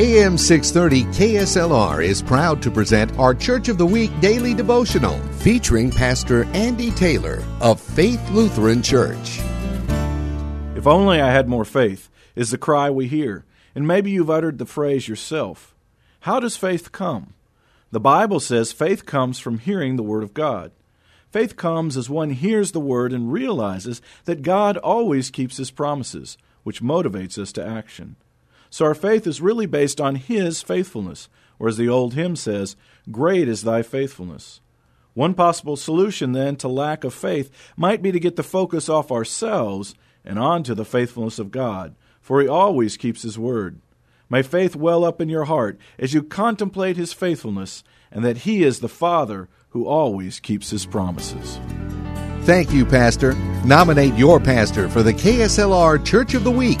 AM 630 KSLR is proud to present our Church of the Week daily devotional featuring Pastor Andy Taylor of Faith Lutheran Church. If only I had more faith, is the cry we hear. And maybe you've uttered the phrase yourself. How does faith come? The Bible says faith comes from hearing the Word of God. Faith comes as one hears the Word and realizes that God always keeps His promises, which motivates us to action. So our faith is really based on His faithfulness, or as the old hymn says, Great is thy faithfulness. One possible solution, then, to lack of faith might be to get the focus off ourselves and onto the faithfulness of God, for He always keeps His word. May faith well up in your heart as you contemplate His faithfulness and that He is the Father who always keeps His promises. Thank you, Pastor. Nominate your pastor for the KSLR Church of the Week